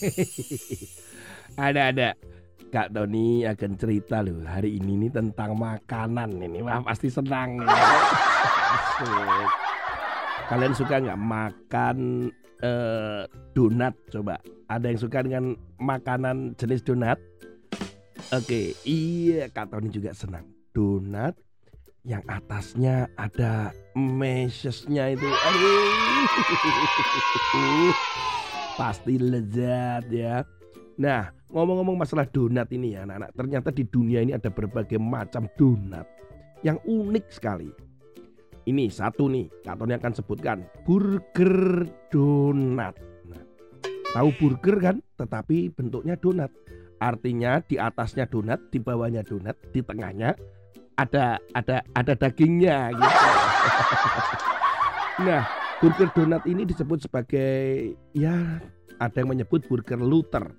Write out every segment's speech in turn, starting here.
ada ada. Kak Tony akan cerita loh hari ini nih tentang makanan ini. Wah pasti senang. Kalian suka nggak makan eh, donat? Coba. Ada yang suka dengan makanan jenis donat? Oke, iya Kak Tony juga senang. Donat yang atasnya ada meshesnya itu. Aduh. Pasti lezat ya. Nah, ngomong-ngomong masalah donat ini ya anak-anak, ternyata di dunia ini ada berbagai macam donat yang unik sekali. Ini satu nih, Katoni akan sebutkan burger donat. Nah, tahu burger kan? Tetapi bentuknya donat. Artinya di atasnya donat, di bawahnya donat, di tengahnya ada ada ada dagingnya gitu. nah, burger donat ini disebut sebagai ya ada yang menyebut burger Luther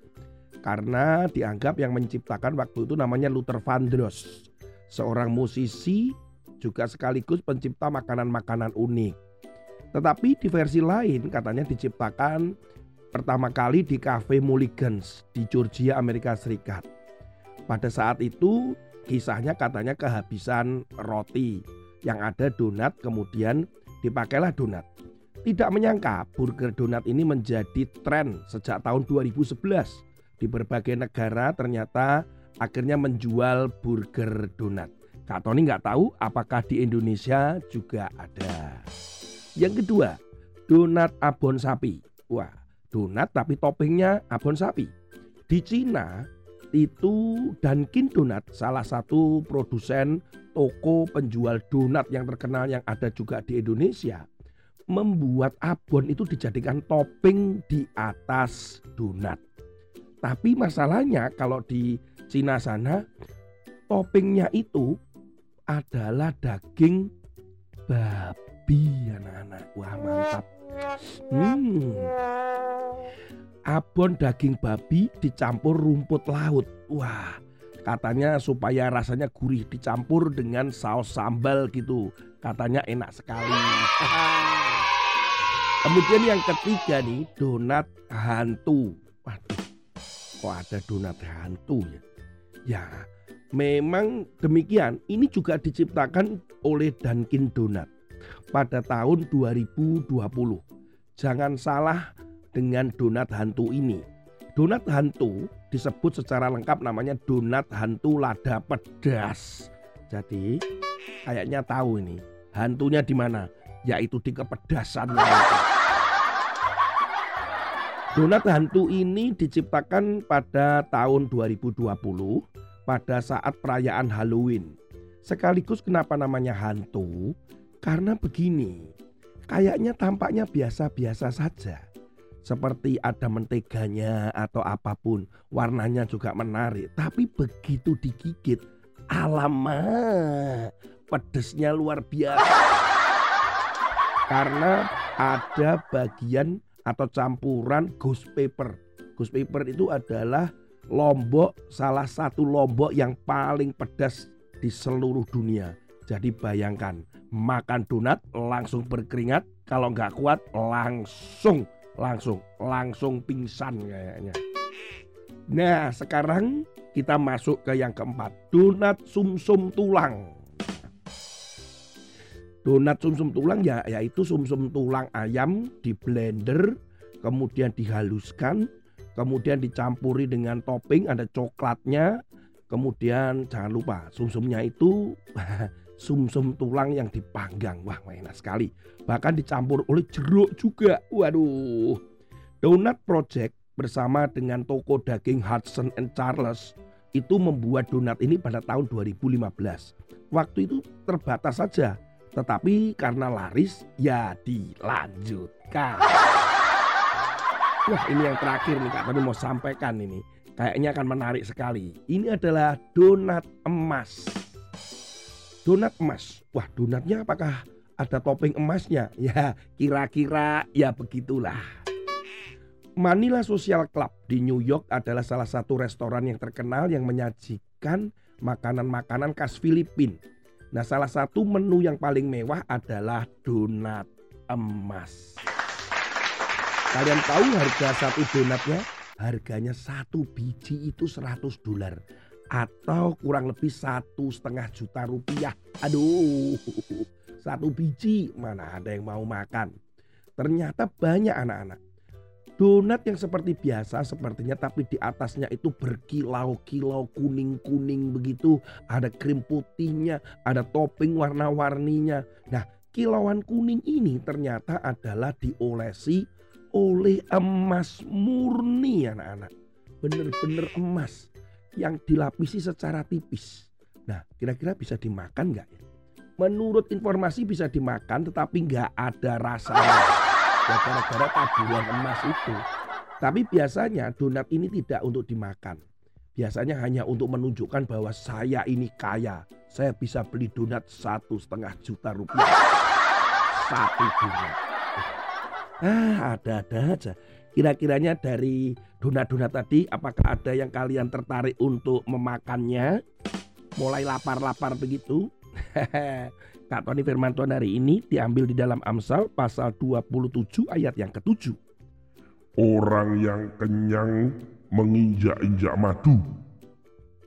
karena dianggap yang menciptakan waktu itu namanya Luther Vandross, seorang musisi juga sekaligus pencipta makanan-makanan unik. Tetapi di versi lain katanya diciptakan pertama kali di Cafe Mulligans di Georgia, Amerika Serikat. Pada saat itu kisahnya katanya kehabisan roti yang ada donat kemudian dipakailah donat. Tidak menyangka burger donat ini menjadi tren sejak tahun 2011 di berbagai negara ternyata akhirnya menjual burger donat. Kak Tony nggak tahu apakah di Indonesia juga ada. Yang kedua, donat abon sapi. Wah, donat tapi toppingnya abon sapi. Di Cina itu Dunkin Donat salah satu produsen toko penjual donat yang terkenal yang ada juga di Indonesia membuat abon itu dijadikan topping di atas donat. Tapi masalahnya kalau di Cina sana toppingnya itu adalah daging babi anak-anak. Wah mantap. Hmm. Abon daging babi dicampur rumput laut. Wah, katanya supaya rasanya gurih dicampur dengan saus sambal gitu. Katanya enak sekali. Kemudian yang ketiga nih donat hantu. Waduh, kok ada donat hantu ya? Ya, memang demikian. Ini juga diciptakan oleh Dunkin Donat pada tahun 2020. Jangan salah dengan donat hantu ini. Donat hantu disebut secara lengkap namanya donat hantu lada pedas. Jadi kayaknya tahu ini hantunya di mana? Yaitu di kepedasan. Donat hantu ini diciptakan pada tahun 2020 pada saat perayaan Halloween. Sekaligus kenapa namanya hantu? Karena begini, kayaknya tampaknya biasa-biasa saja. Seperti ada menteganya atau apa pun, warnanya juga menarik. Tapi begitu digigit, alamak, pedesnya luar biasa. Karena ada bagian atau campuran ghost paper. Ghost paper itu adalah lombok salah satu lombok yang paling pedas di seluruh dunia. Jadi bayangkan makan donat langsung berkeringat, kalau nggak kuat langsung langsung langsung pingsan kayaknya. Nah sekarang kita masuk ke yang keempat, donat sumsum -sum tulang. Donat sumsum tulang ya yaitu sumsum tulang ayam di blender kemudian dihaluskan kemudian dicampuri dengan topping ada coklatnya kemudian jangan lupa sumsumnya itu sumsum tulang yang dipanggang. Wah enak sekali. Bahkan dicampur oleh jeruk juga. Waduh. Donut Project bersama dengan toko daging Hudson and Charles itu membuat donat ini pada tahun 2015 waktu itu terbatas saja tetapi karena laris ya dilanjutkan. Wah ini yang terakhir nih Kak, tapi mau sampaikan ini. Kayaknya akan menarik sekali. Ini adalah donat emas. Donat emas. Wah donatnya apakah ada topping emasnya? Ya kira-kira ya begitulah. Manila Social Club di New York adalah salah satu restoran yang terkenal yang menyajikan makanan-makanan khas Filipina Nah, salah satu menu yang paling mewah adalah donat emas. Kalian tahu harga satu donatnya? harganya satu biji itu 100 dolar atau kurang lebih satu setengah juta rupiah. Aduh, satu biji mana ada yang mau makan. Ternyata banyak anak-anak. Donat yang seperti biasa sepertinya tapi di atasnya itu berkilau-kilau kuning-kuning begitu. Ada krim putihnya, ada topping warna-warninya. Nah kilauan kuning ini ternyata adalah diolesi oleh emas murni anak-anak. Bener-bener emas yang dilapisi secara tipis. Nah kira-kira bisa dimakan nggak ya? Menurut informasi bisa dimakan tetapi nggak ada rasanya. Ya gara-gara taburan emas itu. Tapi biasanya donat ini tidak untuk dimakan. Biasanya hanya untuk menunjukkan bahwa saya ini kaya. Saya bisa beli donat satu setengah juta rupiah. Satu donat. Ah ada-ada aja. Kira-kiranya dari donat-donat tadi apakah ada yang kalian tertarik untuk memakannya? Mulai lapar-lapar begitu? Tony Firman Tuhan hari ini diambil di dalam Amsal pasal 27 ayat yang ketujuh. Orang yang kenyang menginjak-injak madu.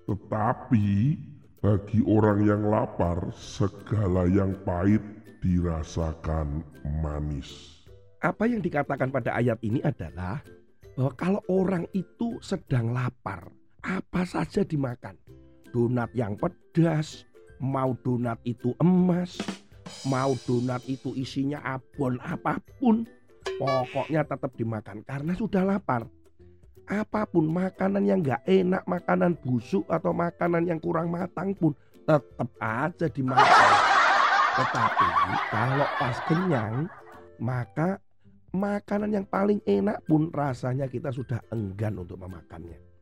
Tetapi bagi orang yang lapar segala yang pahit dirasakan manis. Apa yang dikatakan pada ayat ini adalah bahwa kalau orang itu sedang lapar, apa saja dimakan. Donat yang pedas, mau donat itu emas, mau donat itu isinya abon apa pun, pokoknya tetap dimakan karena sudah lapar apa pun makanan yang nggak enak, makanan busuk atau makanan yang kurang matang pun tetap aja dimakan. Tetapi kalau pas kenyang, maka makanan yang paling enak pun rasanya kita sudah enggan untuk memakannya.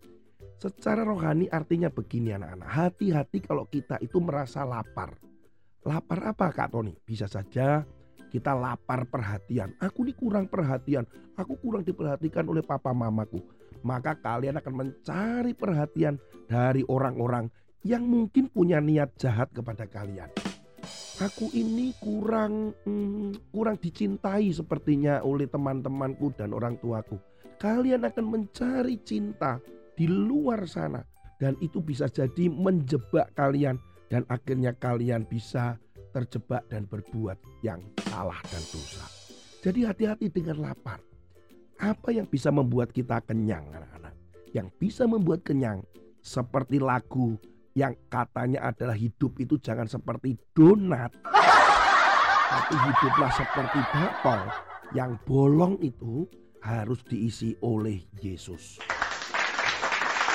Secara rohani artinya begini anak-anak, hati-hati kalau kita itu merasa lapar. Lapar apa Kak Tony? Bisa saja kita lapar perhatian. Aku ini kurang perhatian, aku kurang diperhatikan oleh papa mamaku maka kalian akan mencari perhatian dari orang-orang yang mungkin punya niat jahat kepada kalian. Aku ini kurang hmm, kurang dicintai sepertinya oleh teman-temanku dan orang tuaku. Kalian akan mencari cinta di luar sana dan itu bisa jadi menjebak kalian dan akhirnya kalian bisa terjebak dan berbuat yang salah dan dosa. Jadi hati-hati dengan lapar. Apa yang bisa membuat kita kenyang anak-anak? Yang bisa membuat kenyang seperti lagu yang katanya adalah hidup itu jangan seperti donat. Tapi hiduplah seperti bakpao yang bolong itu harus diisi oleh Yesus.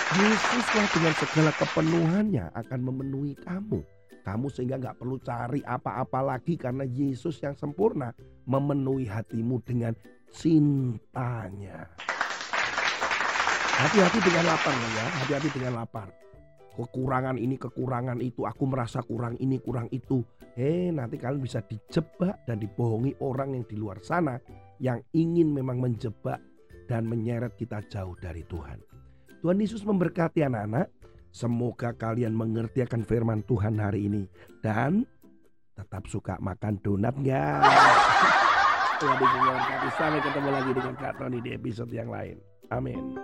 Yesuslah dengan segala kepenuhannya akan memenuhi kamu. Kamu sehingga nggak perlu cari apa-apa lagi karena Yesus yang sempurna memenuhi hatimu dengan cintanya. Hati-hati dengan lapar ya, hati-hati dengan lapar. Kekurangan ini, kekurangan itu, aku merasa kurang ini, kurang itu. Eh, nanti kalian bisa dijebak dan dibohongi orang yang di luar sana yang ingin memang menjebak dan menyeret kita jauh dari Tuhan. Tuhan Yesus memberkati anak-anak. Semoga kalian mengerti akan firman Tuhan hari ini dan tetap suka makan donat nggak? Tuhan diberkati. Sampai ketemu lagi dengan Kak Tony di episode yang lain. Amin.